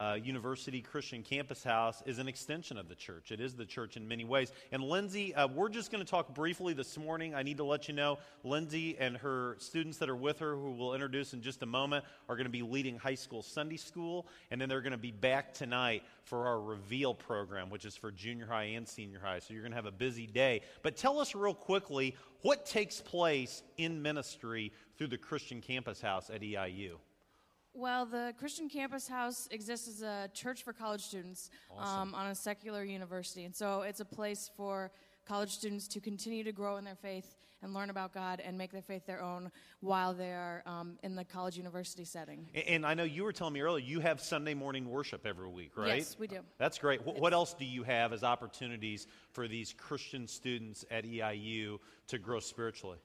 uh, University Christian Campus House is an extension of the church. It is the church in many ways. And Lindsay, uh, we're just going to talk briefly this morning. I need to let you know Lindsay and her students that are with her, who we'll introduce in just a moment, are going to be leading high school Sunday school. And then they're going to be back tonight for our Reveal program, which is for junior high and senior high. So you're going to have a busy day. But tell us real quickly what takes place in ministry through the Christian Campus House at EIU. Well, the Christian Campus House exists as a church for college students Awesome. um, on a secular university. And so it's a place for college students to continue to grow in their faith and learn about God and make their faith their own while they are um, in the college university setting. And- And I know you were telling me earlier, you have Sunday morning worship every week, right? Yes, we do. That's great. Wh- What else do you have as opportunities for these Christian students at EIU to grow spiritually?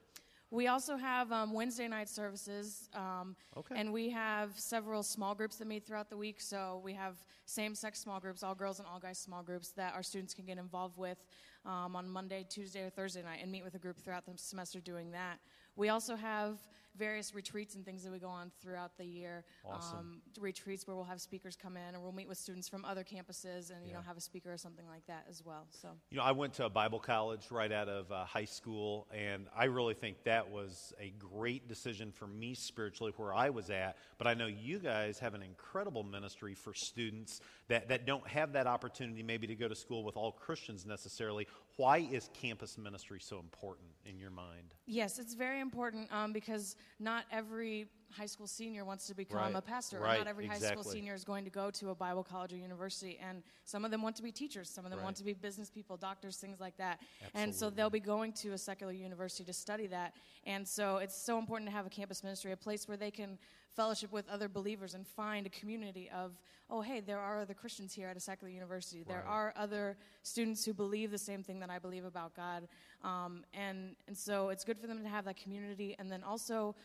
We also have um, Wednesday night services, um, Okay. and we have several small groups that meet throughout the week. So we have same-sex small groups, all girls and all guys small groups that our students can get involved with um, on Monday, Tuesday, or Thursday night, and meet with a group throughout the semester doing that. We also have various retreats and things that we go on throughout the year. Awesome. Um, retreats where we'll have speakers come in, and we'll meet with students from other campuses, and you Yeah. know have a speaker or something like that as well. So. You know, I went to a Bible college right out of uh, high school, and I really think that was a great decision for me spiritually where I was at. But I know you guys have an incredible ministry for students that, that don't have that opportunity maybe to go to school with all Christians necessarily. Why is campus ministry so important in your mind? Yes, it's very important um, because not every high school senior wants to become Right, a pastor. or right, not every high school senior is going to go to a Bible college or university. And some of them want to be teachers, some of them want to be business people, doctors, things like that. And so they'll be going to a secular university to study that. And so it's so important to have a campus ministry, a place where they can fellowship with other believers and find a community of, oh, hey, there are other Christians here at a secular university. There Right. are other students who believe the same thing that I believe about God. Um, and, and so it's good for them to have that community. And then also,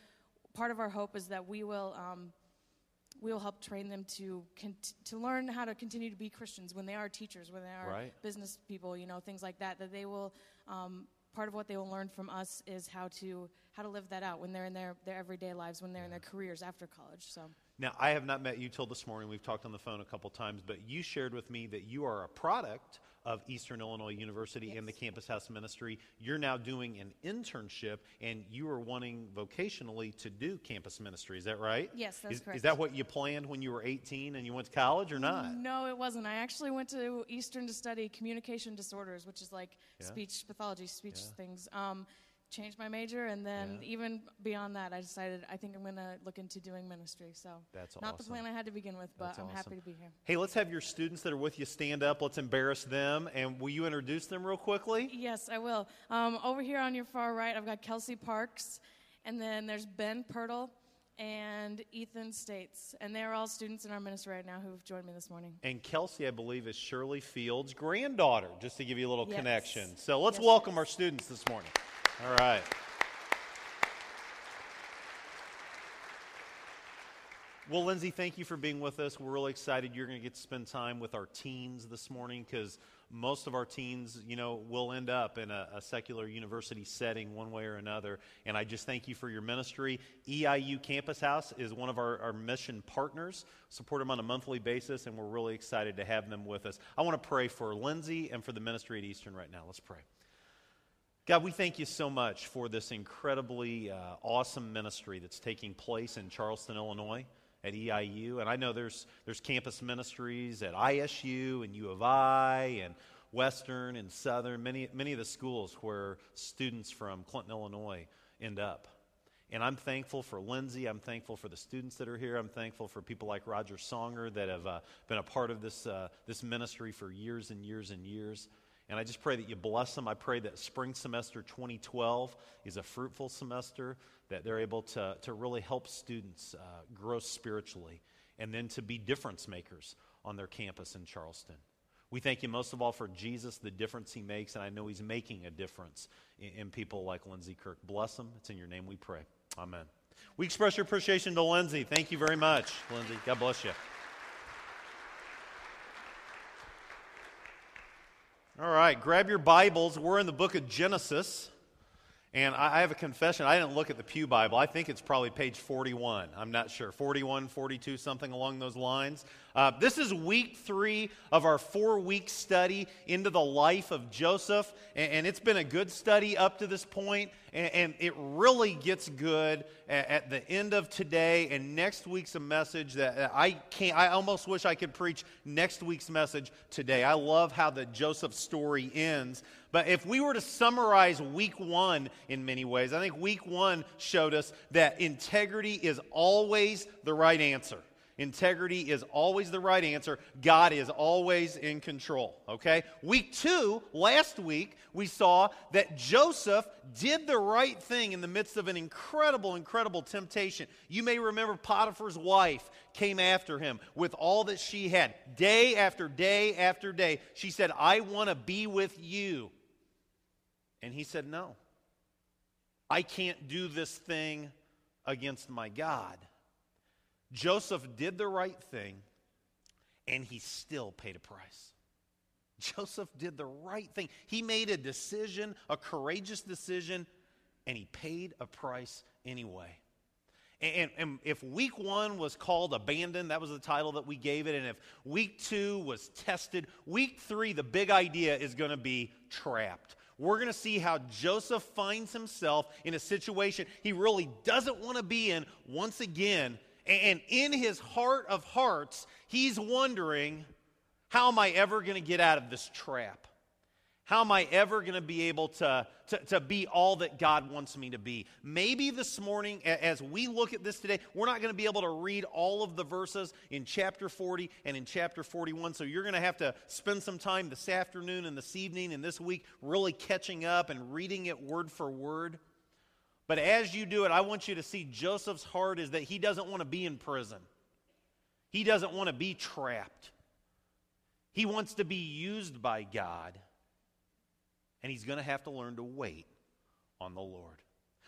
part of our hope is that we will. Um, we will help train them to cont- to learn how to continue to be Christians when they are teachers, when they are Right. business people, you know, things like that. That they will um, part of what they will learn from us is how to how to live that out when they're in their, their everyday lives, when they're in their careers after college. So Now, I have not met you till this morning. We've talked on the phone a couple times, but you shared with me that you are a product of Eastern Illinois University and the Campus House Ministry. You're now doing an internship, and you are wanting vocationally to do campus ministry. Is that right? Yes, that's is, correct. Is that what you planned when you were 18 and you went to college, or not? No, it wasn't. I actually went to Eastern to study communication disorders, which is like Yeah. speech pathology, speech Yeah. things. Um, changed my major, and then Yeah. even beyond that, I decided I think I'm going to look into doing ministry. So That's not the plan I had to begin with, but That's I'm awesome. happy to be here. Hey, let's have your students that are with you stand up. Let's embarrass them. And will you introduce them real quickly? Yes, I will. Um, over here on your far right, I've got Kelsey Parks, and then there's Ben Pirtle and Ethan States, and they're all students in our ministry right now who've joined me this morning. And Kelsey, I believe, is Shirley Fields' granddaughter, just to give you a little Yes. connection. So let's Yes, welcome yes. our students this morning. All right. Well, Lindsay, thank you for being with us. We're really excited you're going to get to spend time with our teens this morning because most of our teens, you know, will end up in a, a secular university setting one way or another. And I just thank you for your ministry. EIU Campus House is one of our, our mission partners. Support them on a monthly basis, and we're really excited to have them with us. I want to pray for Lindsay and for the ministry at Eastern right now. Let's pray. God, we thank you so much for this incredibly uh, awesome ministry that's taking place in Charleston, Illinois at EIU. And I know there's, there's campus ministries at ISU and U of I and Western and Southern, many, many of the schools where students from Clinton, Illinois end up. And I'm thankful for Lindsay. I'm thankful for the students that are here. I'm thankful for people like Roger Songer that have uh, been a part of this, uh, this ministry for years and years and years. And I just pray that you bless them. I pray that spring semester 2012 is a fruitful semester, that they're able to, to really help students uh, grow spiritually and then to be difference makers on their campus in Charleston. We thank you most of all for Jesus, the difference he makes, and I know he's making a difference in, in people like Lindsay Kirk. Bless him. It's in your name we pray. Amen. We express your appreciation to Lindsay. Thank you very much, Lindsay. God bless you. All right, grab your Bibles. We're in the book of Genesis. And I have a confession. I didn't look at the Pew Bible. I think it's probably page 41. I'm not sure. 41, 42, something along those lines. Uh, this is week three of our four week study into the life of Joseph. And, and, it's been a good study up to this point, and, and it really gets good at, at, the end of today. And next week's a message that I can't, I almost wish I could preach next week's message today. I love how the Joseph story ends. But if we were to summarize week one in many ways, I think week one showed us that integrity is always the right answer. Integrity is always the right answer. God is always in control. Okay? Week two, last week, we saw that Joseph did the right thing in the midst of an incredible, incredible temptation. You may remember Potiphar's wife came after him with all that she had. Day after day after day, she said, I want to be with you. And he said, No. I can't do this thing against my God. Joseph did the right thing, and he still paid a price. Joseph did the right thing. He made a decision, a courageous decision, and he paid a price anyway. And, and, if week one was called abandoned, that was the title that we gave it. And if week two was tested, week three, the big idea is going to be trapped. We're going to see how Joseph finds himself in a situation he really doesn't want to be in once again and in his heart of hearts, he's wondering, how am I ever going to get out of this trap? How am I ever going to be able to, to, to be all that God wants me to be? Maybe this morning, as we look at this today, we're not going to be able to read all of the verses in chapter 40 and in chapter 41. So you're going to have to spend some time this afternoon and this evening and this week really catching up and reading it word for word. But as you do it, I want you to see Joseph's heart is that he doesn't want to be in prison. He doesn't want to be trapped. He wants to be used by God. And he's going to have to learn to wait on the Lord.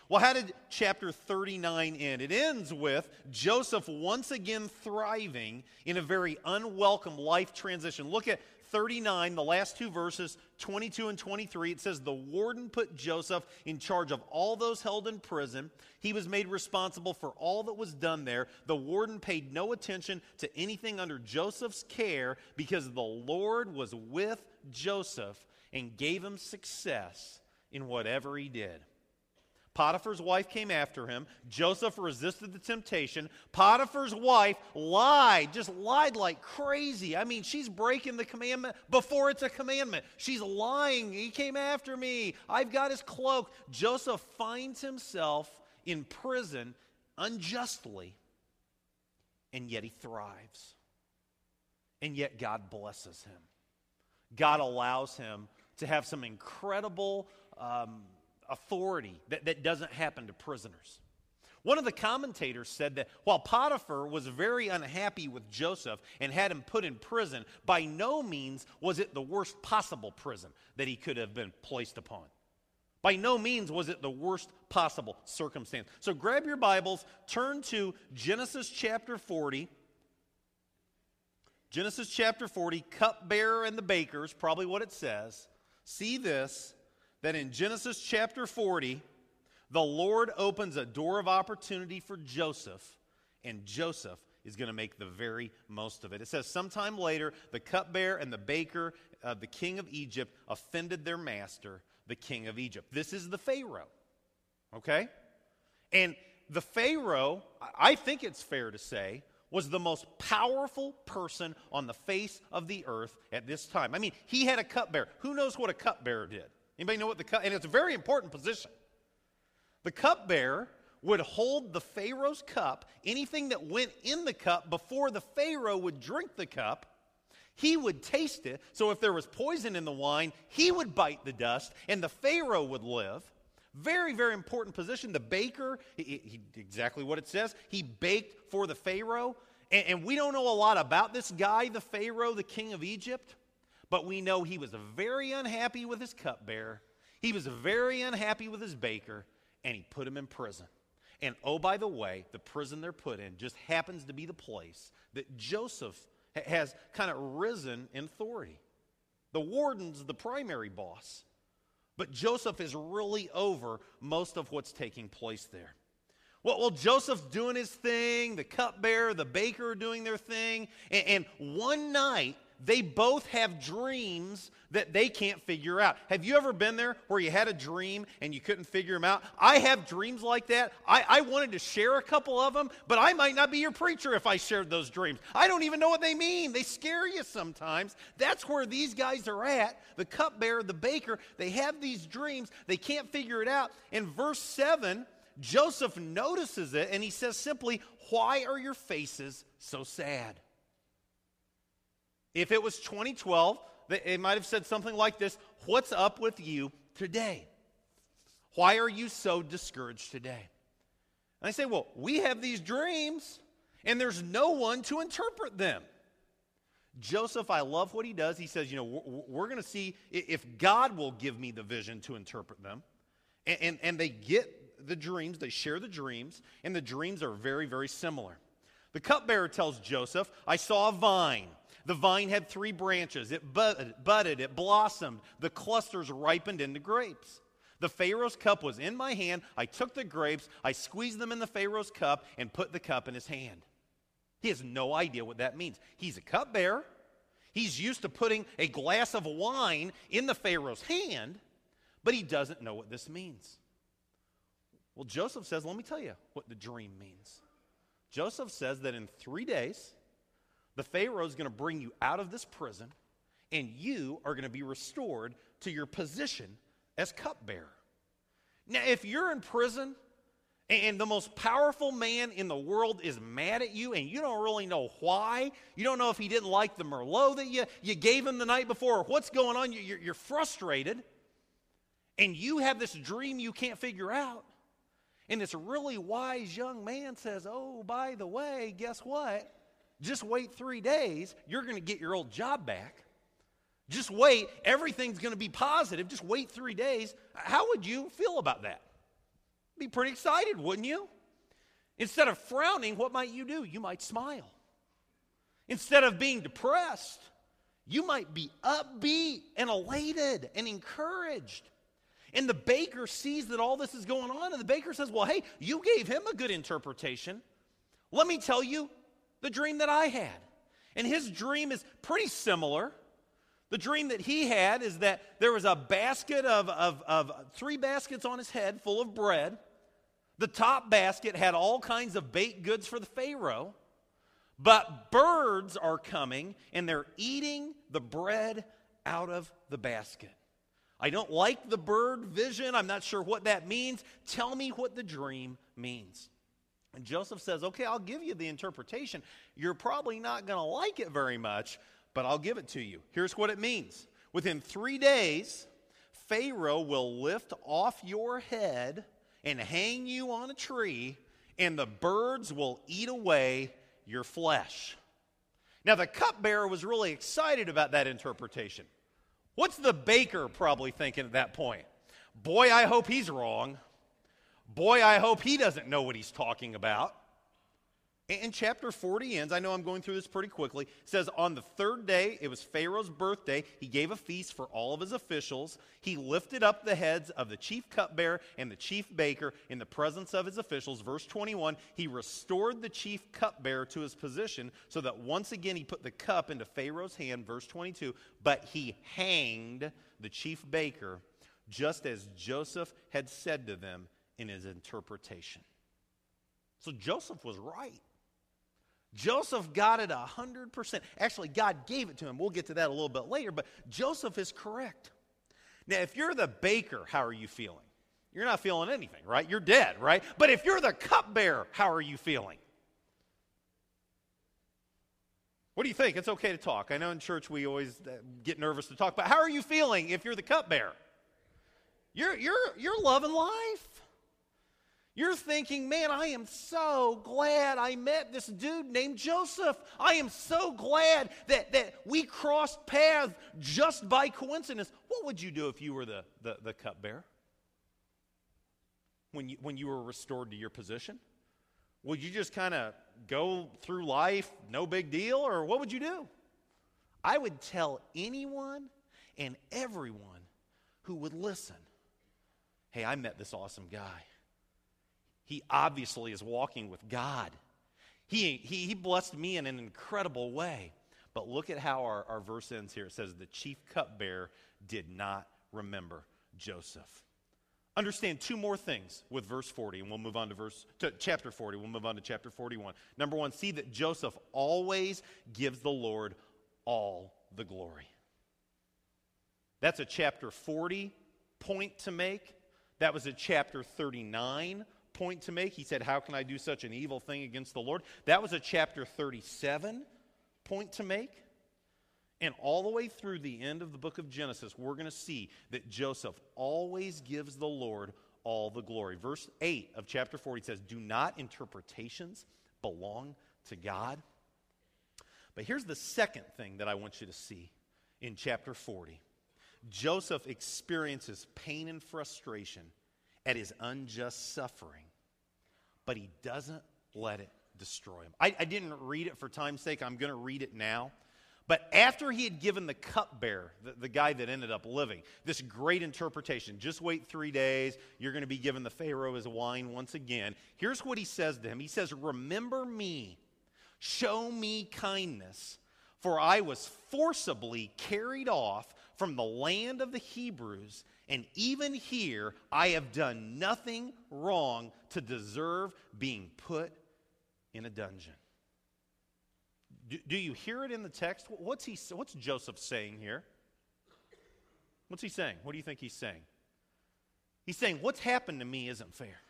Well, how did chapter 39 end? It ends with Joseph once again thriving in a very unwelcome life transition. Look at 39, the last two verses, 22 and 23, it says, The warden put Joseph in charge of all those held in prison. He was made responsible for all that was done there. The warden paid no attention to anything under Joseph's care because the Lord was with Joseph and gave him success in whatever he did. Potiphar's wife came after him. Joseph resisted the temptation. Potiphar's wife lied, just lied like crazy. I mean, she's breaking the commandment before it's a commandment. She's lying. He came after me. I've got his cloak. Joseph finds himself in prison unjustly, and yet he thrives. And yet God blesses him. God allows him to have some incredible. Um, authority that, that doesn't happen to prisoners. One of the commentators said that while Potiphar was very unhappy with Joseph and had him put in prison, by no means was it the worst possible prison that he could have been placed upon. By no means was it the worst possible circumstance. So grab your Bibles, turn to Genesis chapter 40. Genesis chapter 40, cupbearer and the bakers, probably what it says. See this that in Genesis chapter 40, the Lord opens a door of opportunity for Joseph, and Joseph is going to make the very most of it. It says, Sometime later, the cupbearer and the baker, uh, the king of Egypt, offended their master, the king of Egypt. This is the Pharaoh. Okay? And the Pharaoh, I think it's fair to say, was the most powerful person on the face of the earth at this time. I mean, he had a cupbearer. Who knows what a cupbearer did? Anybody know what the cup? And it's a very important position. The cupbearer would hold the Pharaoh's cup, anything that went in the cup before the Pharaoh would drink the cup. He would taste it. So if there was poison in the wine, he would bite the dust and the Pharaoh would live. Very, very important position. The baker, he, he, exactly what it says, he baked for the Pharaoh. And, and we don't know a lot about this guy, the Pharaoh, the king of Egypt. But we know he was very unhappy with his cupbearer. He was very unhappy with his baker, and he put him in prison. And oh, by the way, the prison they're put in just happens to be the place that Joseph has kind of risen in authority. The warden's the primary boss, But Joseph is really over most of what's taking place there. Well, well, Joseph's doing his thing, the cupbearer, the baker are doing their thing, and, and one night they both have dreams that they can't figure out. Have you ever been there where you had a dream and you couldn't figure them out? I have dreams like that. I, I wanted to share a couple of them, but I might not be your preacher if I shared those dreams. I don't even know what they mean. They scare you sometimes. That's where these guys are at. The cupbearer, the baker, they have these dreams. They can't figure it out. In verse 7, Joseph notices it and he says simply, Why are your faces so sad? If it was 2012, it might have said something like this What's up with you today? Why are you so discouraged today? And I say, Well, we have these dreams, and there's no one to interpret them. Joseph, I love what he does. He says, You know, we're going to see if God will give me the vision to interpret them. And, and, and, they get the dreams, they share the dreams, and the dreams are very, very similar. The cupbearer tells Joseph, I saw a vine the vine had three branches. It budded, it blossomed. The clusters ripened into grapes. The Pharaoh's cup was in my hand. I took the grapes, I squeezed them in the Pharaoh's cup, and put the cup in his hand. He has no idea what that means. He's a cupbearer. He's used to putting a glass of wine in the Pharaoh's hand, but he doesn't know what this means. Well, Joseph says, Let me tell you what the dream means. Joseph says that in three days, the Pharaoh is going to bring you out of this prison, and you are going to be restored to your position as cupbearer. Now, if you're in prison and the most powerful man in the world is mad at you and you don't really know why, you don't know if he didn't like the Merlot that you, you gave him the night before or what's going on, you're, you're frustrated, and you have this dream you can't figure out. And this really wise young man says, Oh, by the way, guess what? Just wait three days, you're going to get your old job back. Just wait, everything's going to be positive. Just wait three days. How would you feel about that? Be pretty excited, wouldn't you? Instead of frowning, what might you do? You might smile. Instead of being depressed, you might be upbeat and elated and encouraged. And the baker sees that all this is going on, and the baker says, Well, hey, you gave him a good interpretation. Let me tell you, the dream that I had. And his dream is pretty similar. The dream that he had is that there was a basket of, of, of three baskets on his head full of bread. The top basket had all kinds of baked goods for the Pharaoh, but birds are coming and they're eating the bread out of the basket. I don't like the bird vision. I'm not sure what that means. Tell me what the dream means. And Joseph says, Okay, I'll give you the interpretation. You're probably not going to like it very much, but I'll give it to you. Here's what it means Within three days, Pharaoh will lift off your head and hang you on a tree, and the birds will eat away your flesh. Now, the cupbearer was really excited about that interpretation. What's the baker probably thinking at that point? Boy, I hope he's wrong. Boy, I hope he doesn't know what he's talking about. And chapter 40 ends, I know I'm going through this pretty quickly, says, On the third day, it was Pharaoh's birthday, he gave a feast for all of his officials. He lifted up the heads of the chief cupbearer and the chief baker in the presence of his officials. Verse 21, he restored the chief cupbearer to his position so that once again he put the cup into Pharaoh's hand. Verse 22, but he hanged the chief baker just as Joseph had said to them in his interpretation. So Joseph was right. Joseph got it 100%. Actually, God gave it to him. We'll get to that a little bit later, but Joseph is correct. Now, if you're the baker, how are you feeling? You're not feeling anything, right? You're dead, right? But if you're the cupbearer, how are you feeling? What do you think? It's okay to talk. I know in church we always uh, get nervous to talk, but how are you feeling if you're the cupbearer? You're, you're, you're loving life. You're thinking, man, I am so glad I met this dude named Joseph. I am so glad that, that we crossed paths just by coincidence. What would you do if you were the, the, the cupbearer? When you, when you were restored to your position? Would you just kind of go through life, no big deal, or what would you do? I would tell anyone and everyone who would listen. Hey, I met this awesome guy. He obviously is walking with God. He, he, he blessed me in an incredible way. But look at how our, our verse ends here. It says, The chief cupbearer did not remember Joseph. Understand two more things with verse 40, and we'll move on to verse to chapter 40. We'll move on to chapter 41. Number one, see that Joseph always gives the Lord all the glory. That's a chapter 40 point to make. That was a chapter 39 point to make. He said, How can I do such an evil thing against the Lord? That was a chapter 37 point to make. And all the way through the end of the book of Genesis, we're going to see that Joseph always gives the Lord all the glory. Verse 8 of chapter 40 says, Do not interpretations belong to God? But here's the second thing that I want you to see in chapter 40 Joseph experiences pain and frustration at his unjust suffering, but he doesn't let it destroy him. I, I didn't read it for time's sake. I'm going to read it now. But after he had given the cupbearer, the, the guy that ended up living, this great interpretation just wait three days, you're going to be given the Pharaoh as wine once again. Here's what he says to him He says, Remember me, show me kindness, for I was forcibly carried off from the land of the Hebrews, and even here I have done nothing wrong to deserve being put in a dungeon. Do, do you hear it in the text? What's, he, what's Joseph saying here? What's he saying? What do you think he's saying? He's saying, What's happened to me isn't fair.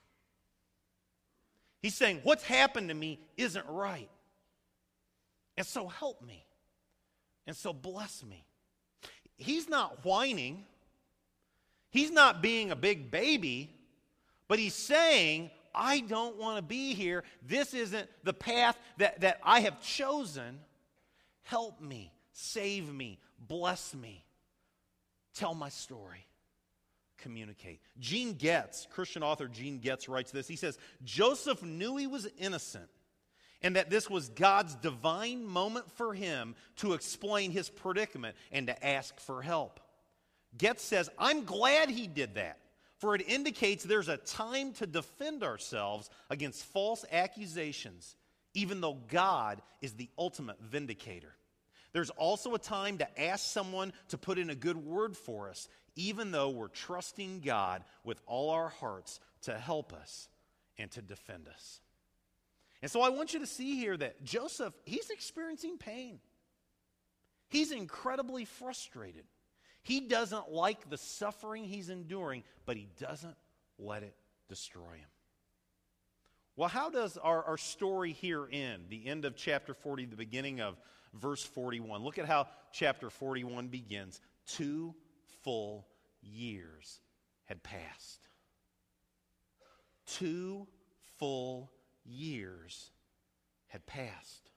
He's saying, What's happened to me isn't right. And so help me. And so bless me. He's not whining. He's not being a big baby, but he's saying, I don't want to be here. This isn't the path that, that I have chosen. Help me, save me, bless me. Tell my story. Communicate. Gene Getz, Christian author Gene Getz, writes this. He says, Joseph knew he was innocent and that this was God's divine moment for him to explain his predicament and to ask for help. Getz says, I'm glad he did that for it indicates there's a time to defend ourselves against false accusations, even though God is the ultimate vindicator. There's also a time to ask someone to put in a good word for us, even though we're trusting God with all our hearts to help us and to defend us. And so I want you to see here that Joseph, he's experiencing pain. He's incredibly frustrated. He doesn't like the suffering he's enduring, but he doesn't let it destroy him. Well, how does our, our story here end? The end of chapter 40, the beginning of verse 41. Look at how chapter 41 begins. Two full years had passed. Two full years had passed.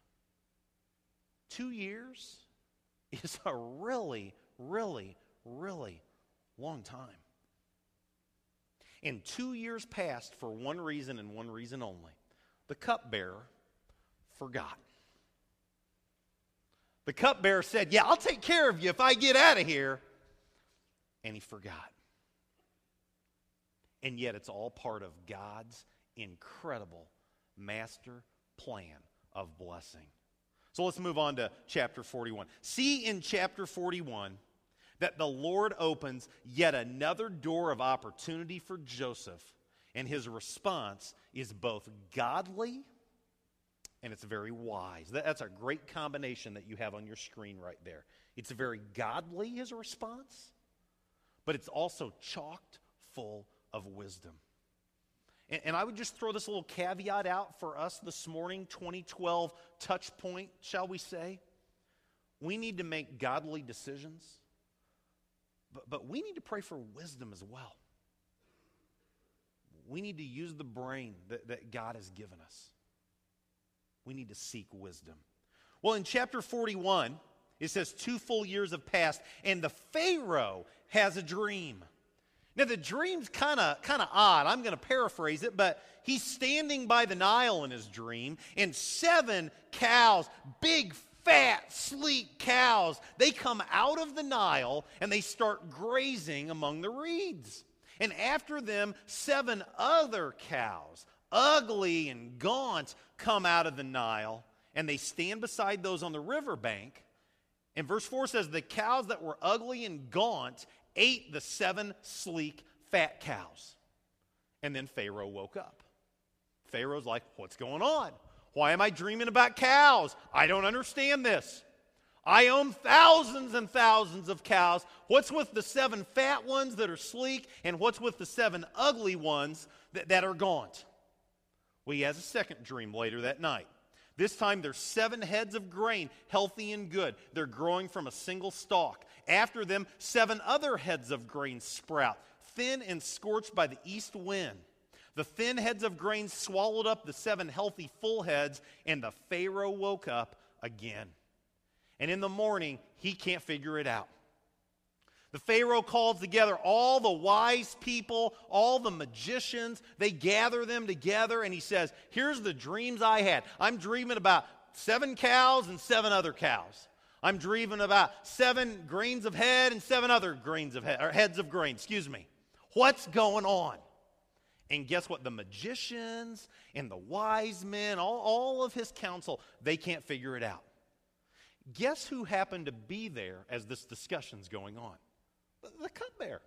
Two years is a really really, really long time. And two years passed for one reason and one reason only the cupbearer forgot. The cupbearer said, Yeah, I'll take care of you if I get out of here. And he forgot. And yet, it's all part of God's incredible master plan of blessing. So let's move on to chapter 41. See in chapter 41 that the Lord opens yet another door of opportunity for Joseph, and his response is both godly and it's very wise. That's a great combination that you have on your screen right there. It's very godly, his response, but it's also chocked full of wisdom. And, and, I would just throw this little caveat out for us this morning, 2012 touch point, shall we say. We need to make godly decisions, but, but we need to pray for wisdom as well. We need to use the brain that, that God has given us. We need to seek wisdom. Well, in chapter 41, it says, Two full years have passed, and the Pharaoh has a dream. Now, the dream's kind of kind of odd. I'm going to paraphrase it, but he's standing by the Nile in his dream, and seven cows, big, fat, sleek cows. They come out of the Nile and they start grazing among the reeds. And after them, seven other cows, ugly and gaunt, come out of the Nile and they stand beside those on the riverbank. And verse 4 says, The cows that were ugly and gaunt ate the seven sleek, fat cows. And then Pharaoh woke up. Pharaoh's like, What's going on? Why am I dreaming about cows? I don't understand this. I own thousands and thousands of cows. What's with the seven fat ones that are sleek, and what's with the seven ugly ones that, that are gaunt? Well, he has a second dream later that night. This time there's seven heads of grain, healthy and good. They're growing from a single stalk. After them, seven other heads of grain sprout, thin and scorched by the east wind. The thin heads of grain swallowed up the seven healthy full heads, and the Pharaoh woke up again. And in the morning, he can't figure it out. The Pharaoh calls together all the wise people, all the magicians. They gather them together, and he says, Here's the dreams I had. I'm dreaming about seven cows and seven other cows. I'm dreaming about seven grains of head and seven other grains of head, or heads of grain, excuse me. What's going on? And guess what? The magicians and the wise men, all, all of his council, they can't figure it out. Guess who happened to be there as this discussion's going on? The, the cupbearer.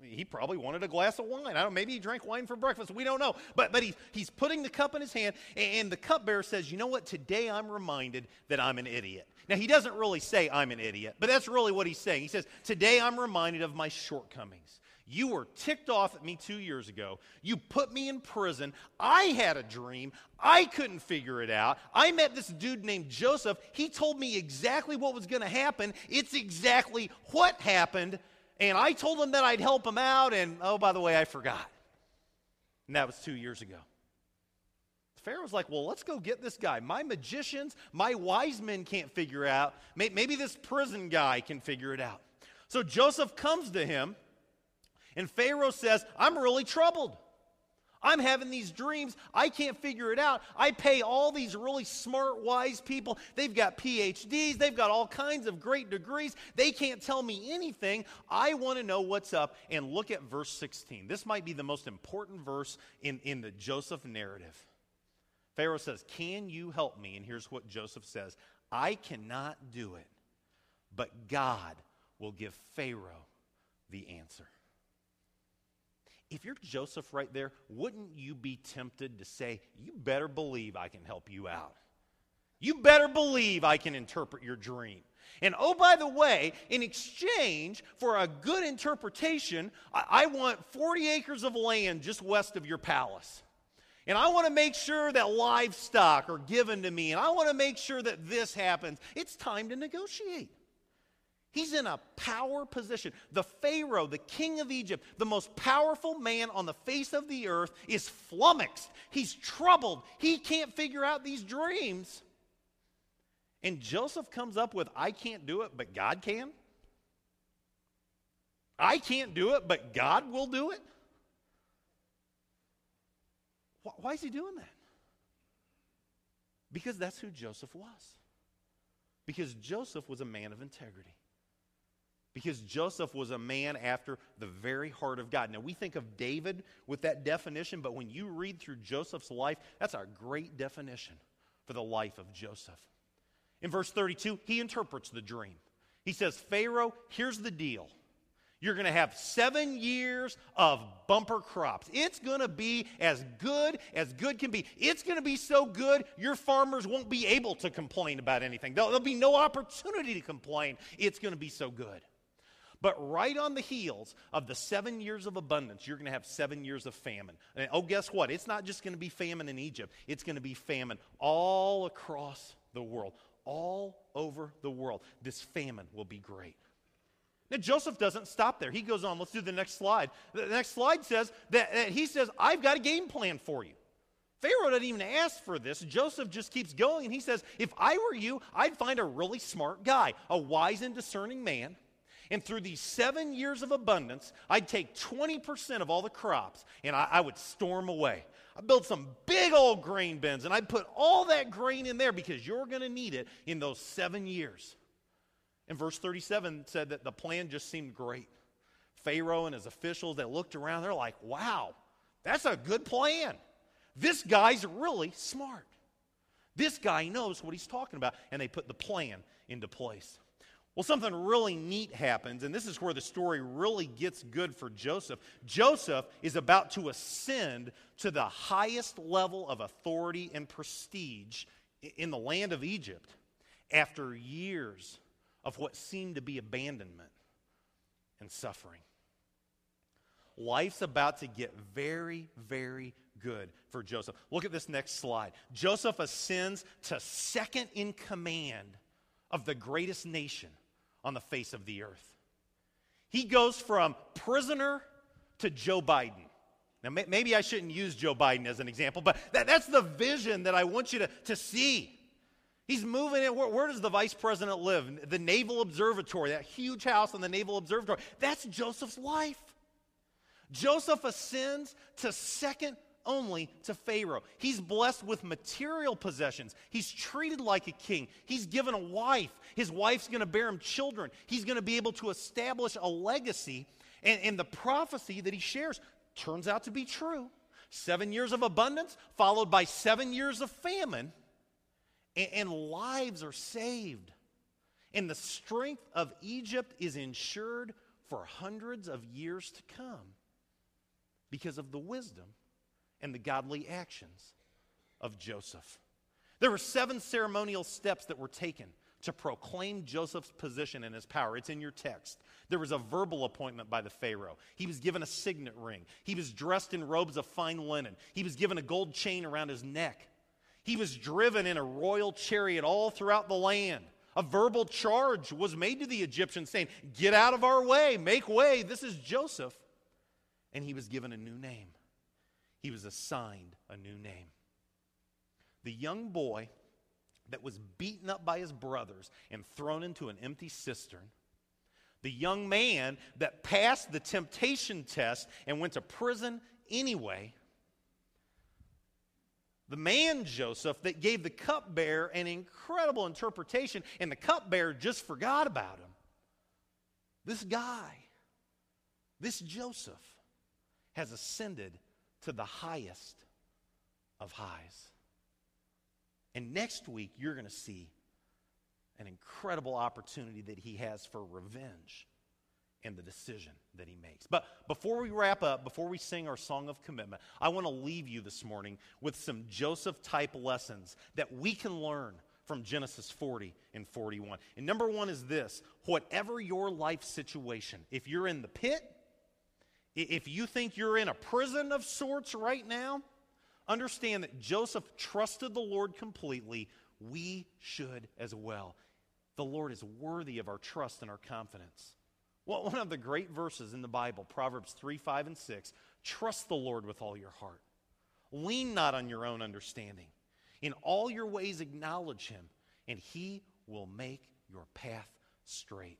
He probably wanted a glass of wine. I don't maybe he drank wine for breakfast. We don't know. But, but he, he's putting the cup in his hand, and the cupbearer says, You know what? Today I'm reminded that I'm an idiot. Now, he doesn't really say I'm an idiot, but that's really what he's saying. He says, Today I'm reminded of my shortcomings. You were ticked off at me two years ago. You put me in prison. I had a dream. I couldn't figure it out. I met this dude named Joseph. He told me exactly what was going to happen. It's exactly what happened. And I told him that I'd help him out. And oh, by the way, I forgot. And that was two years ago. Pharaoh's like, well, let's go get this guy. My magicians, my wise men can't figure out. Maybe this prison guy can figure it out. So Joseph comes to him and Pharaoh says, I'm really troubled. I'm having these dreams. I can't figure it out. I pay all these really smart, wise people. They've got PhDs, they've got all kinds of great degrees. They can't tell me anything. I want to know what's up. And look at verse 16. This might be the most important verse in, in the Joseph narrative. Pharaoh says, Can you help me? And here's what Joseph says I cannot do it, but God will give Pharaoh the answer. If you're Joseph right there, wouldn't you be tempted to say, You better believe I can help you out? You better believe I can interpret your dream. And oh, by the way, in exchange for a good interpretation, I, I want 40 acres of land just west of your palace. And I want to make sure that livestock are given to me. And I want to make sure that this happens. It's time to negotiate. He's in a power position. The Pharaoh, the king of Egypt, the most powerful man on the face of the earth, is flummoxed. He's troubled. He can't figure out these dreams. And Joseph comes up with, I can't do it, but God can. I can't do it, but God will do it. Why is he doing that? Because that's who Joseph was. Because Joseph was a man of integrity because Joseph was a man after the very heart of God. Now, we think of David with that definition, but when you read through Joseph's life, that's a great definition for the life of Joseph. In verse 32, he interprets the dream. He says, Pharaoh, here's the deal. You're going to have seven years of bumper crops. It's going to be as good as good can be. It's going to be so good, your farmers won't be able to complain about anything. There'll, there'll be no opportunity to complain. It's going to be so good. But right on the heels of the seven years of abundance, you're going to have seven years of famine. And oh, guess what? It's not just going to be famine in Egypt, it's going to be famine all across the world, all over the world. This famine will be great. Now, Joseph doesn't stop there. He goes on. Let's do the next slide. The next slide says that, that he says, I've got a game plan for you. Pharaoh doesn't even ask for this. Joseph just keeps going, and he says, If I were you, I'd find a really smart guy, a wise and discerning man and through these seven years of abundance, I'd take 20% of all the crops and I, I would storm away. I built some big old grain bins and I'd put all that grain in there because you're going to need it in those seven years. And verse 37 said that the plan just seemed great. Pharaoh and his officials, they looked around, they're like, wow, that's a good plan. This guy's really smart. This guy knows what he's talking about. And they put the plan into place. Well, something really neat happens, and this is where the story really gets good for Joseph. Joseph is about to ascend to the highest level of authority and prestige in the land of Egypt after years of what seemed to be abandonment and suffering. Life's about to get very, very good for Joseph. Look at this next slide. Joseph ascends to second in command of the greatest nation on the face of the earth. He goes from prisoner to Joe Biden. Now, may, maybe I shouldn't use Joe Biden as an example, but that, that's the vision that I want you to, to see. He's moving it. Where, where, does the vice president live? The Naval Observatory, that huge house on the Naval Observatory. That's Joseph's life. Joseph ascends to second only to Pharaoh. He's blessed with material possessions. He's treated like a king. He's given a wife. His wife's going to bear him children. He's going to be able to establish a legacy. And, and the prophecy that he shares turns out to be true. Seven years of abundance, followed by seven years of famine, and, and lives are saved. And the strength of Egypt is ensured for hundreds of years to come because of the wisdom and the godly actions of Joseph. There were seven ceremonial steps that were taken to proclaim Joseph's position and his power. It's in your text. There was a verbal appointment by the Pharaoh. He was given a signet ring. He was dressed in robes of fine linen. He was given a gold chain around his neck. He was driven in a royal chariot all throughout the land. A verbal charge was made to the Egyptians saying, Get out of our way, make way. This is Joseph. And he was given a new name he was assigned a new name. The young boy that was beaten up by his brothers and thrown into an empty cistern, the young man that passed the temptation test and went to prison anyway, the man Joseph that gave the cupbearer an incredible interpretation, and the cupbearer just forgot about him. This guy, this Joseph, has ascended to the highest of highs. And next week, you're going to see an incredible opportunity that he has for revenge in the decision that he makes. But before we wrap up, before we sing our song of commitment, I want to leave you this morning with some Joseph type lessons that we can learn from Genesis 40 and 41. And number one is this whatever your life situation, if you're in the pit, if you think you're in a prison of sorts right now, understand that Joseph trusted the Lord completely. We should as well. The Lord is worthy of our trust and our confidence. Well, one of the great verses in the Bible, Proverbs 3, 5, and 6 trust the Lord with all your heart. Lean not on your own understanding. In all your ways, acknowledge him, and he will make your path straight.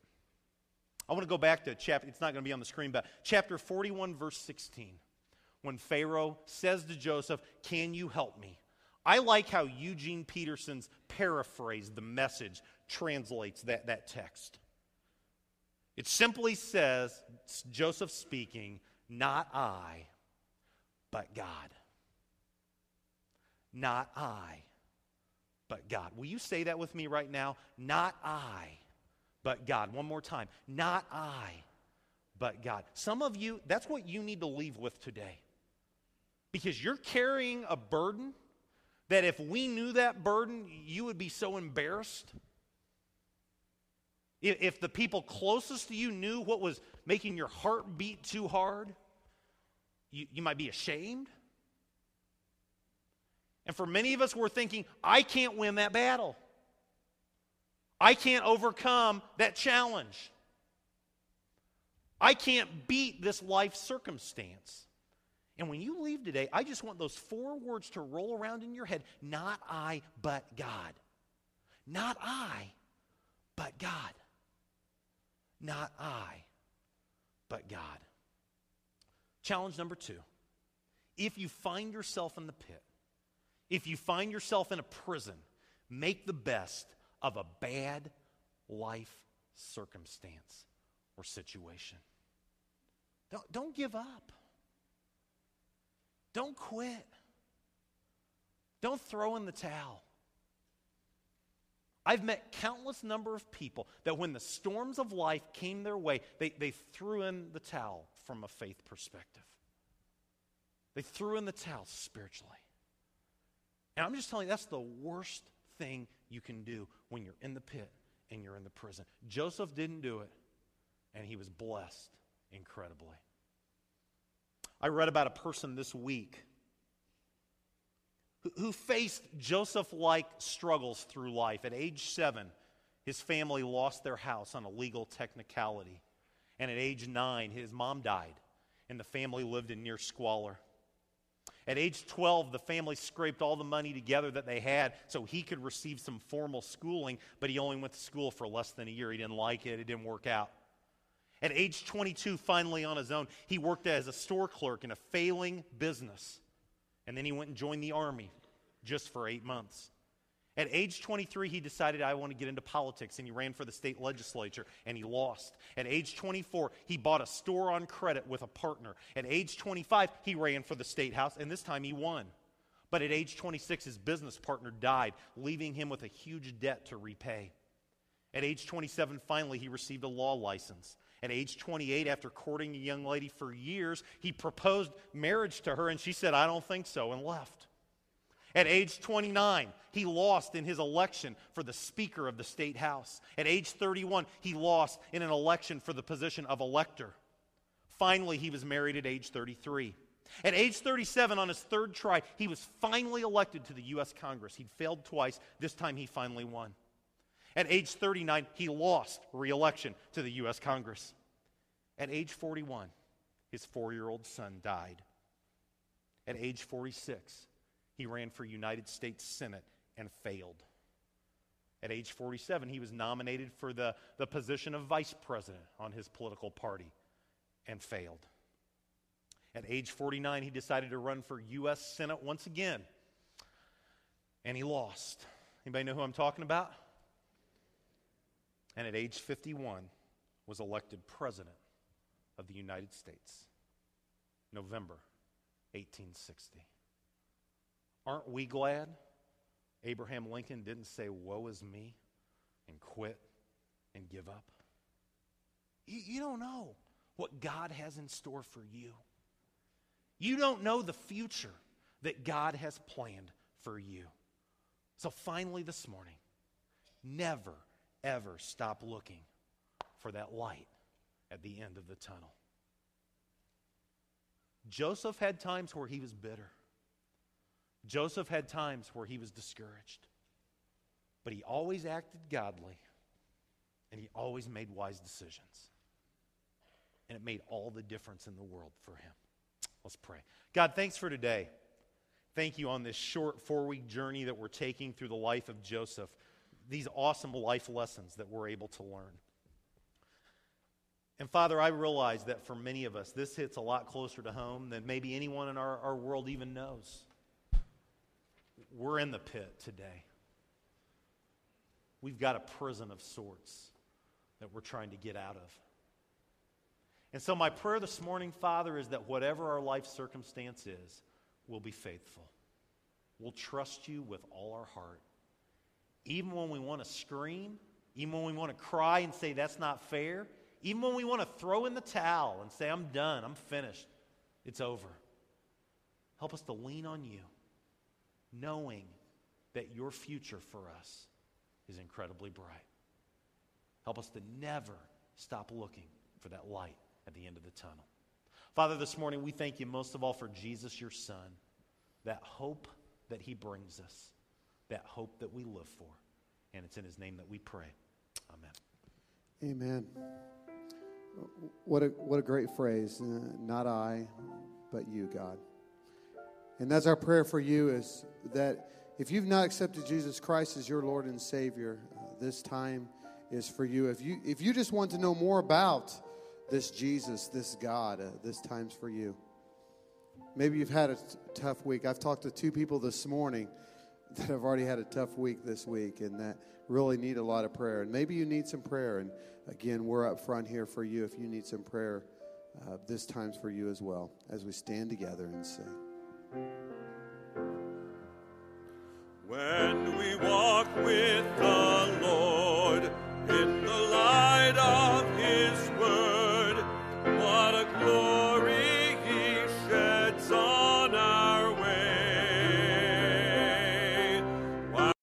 I want to go back to chapter, it's not going to be on the screen, but chapter 41, verse 16. When Pharaoh says to Joseph, Can you help me? I like how Eugene Peterson's paraphrase, the message, translates that, that text. It simply says, Joseph speaking, Not I, but God. Not I, but God. Will you say that with me right now? Not I but God. One more time. Not I, but God. Some of you, that's what you need to leave with today. Because you're carrying a burden that if we knew that burden, you would be so embarrassed. If the people closest to you knew what was making your heart beat too hard, you, you might be ashamed. And for many of us, we're thinking, I can't win that battle. I can't overcome that challenge. I can't beat this life circumstance. And when you leave today, I just want those four words to roll around in your head not I, but God. Not I, but God. Not I, but God. Challenge number two If you find yourself in the pit, if you find yourself in a prison, make the best of a bad life circumstance or situation. Don't, don't give up. Don't quit. Don't throw in the towel. I've met countless number of people that when the storms of life came their way, they, they threw in the towel from a faith perspective. They threw in the towel spiritually. And I'm just telling you, that's the worst thing you can do when you're in the pit and you're in the prison. Joseph didn't do it, and he was blessed incredibly. I read about a person this week who faced Joseph like struggles through life. At age seven, his family lost their house on a legal technicality. And at age nine, his mom died, and the family lived in near squalor. At age 12, the family scraped all the money together that they had so he could receive some formal schooling, but he only went to school for less than a year. He didn't like it, it didn't work out. At age 22, finally on his own, he worked as a store clerk in a failing business. And then he went and joined the army just for eight months. At age 23, he decided, I want to get into politics, and he ran for the state legislature, and he lost. At age 24, he bought a store on credit with a partner. At age 25, he ran for the state house, and this time he won. But at age 26, his business partner died, leaving him with a huge debt to repay. At age 27, finally, he received a law license. At age 28, after courting a young lady for years, he proposed marriage to her, and she said, I don't think so, and left. At age 29, he lost in his election for the Speaker of the State House. At age 31, he lost in an election for the position of elector. Finally, he was married at age 33. At age 37, on his third try, he was finally elected to the U.S. Congress. He'd failed twice. This time, he finally won. At age 39, he lost re election to the U.S. Congress. At age 41, his four year old son died. At age 46, he ran for United States Senate and failed. At age 47, he was nominated for the, the position of vice president on his political party and failed. At age 49, he decided to run for U.S. Senate once again, and he lost. Anybody know who I'm talking about? And at age 51, was elected president of the United States, November 1860. Aren't we glad Abraham Lincoln didn't say, Woe is me, and quit and give up? You, you don't know what God has in store for you. You don't know the future that God has planned for you. So finally, this morning, never, ever stop looking for that light at the end of the tunnel. Joseph had times where he was bitter. Joseph had times where he was discouraged, but he always acted godly and he always made wise decisions. And it made all the difference in the world for him. Let's pray. God, thanks for today. Thank you on this short four week journey that we're taking through the life of Joseph, these awesome life lessons that we're able to learn. And Father, I realize that for many of us, this hits a lot closer to home than maybe anyone in our, our world even knows. We're in the pit today. We've got a prison of sorts that we're trying to get out of. And so, my prayer this morning, Father, is that whatever our life circumstance is, we'll be faithful. We'll trust you with all our heart. Even when we want to scream, even when we want to cry and say, that's not fair, even when we want to throw in the towel and say, I'm done, I'm finished, it's over. Help us to lean on you knowing that your future for us is incredibly bright. Help us to never stop looking for that light at the end of the tunnel. Father, this morning we thank you most of all for Jesus, your Son, that hope that he brings us, that hope that we live for. And it's in his name that we pray. Amen. Amen. What a, what a great phrase. Uh, not I, but you, God. And that's our prayer for you is that if you've not accepted Jesus Christ as your Lord and Savior, uh, this time is for you. If you if you just want to know more about this Jesus, this God, uh, this time's for you. maybe you've had a t- tough week. I've talked to two people this morning that have already had a tough week this week and that really need a lot of prayer. And maybe you need some prayer. And again, we're up front here for you if you need some prayer. Uh, this time's for you as well as we stand together and sing. When we walk with the Lord in the light of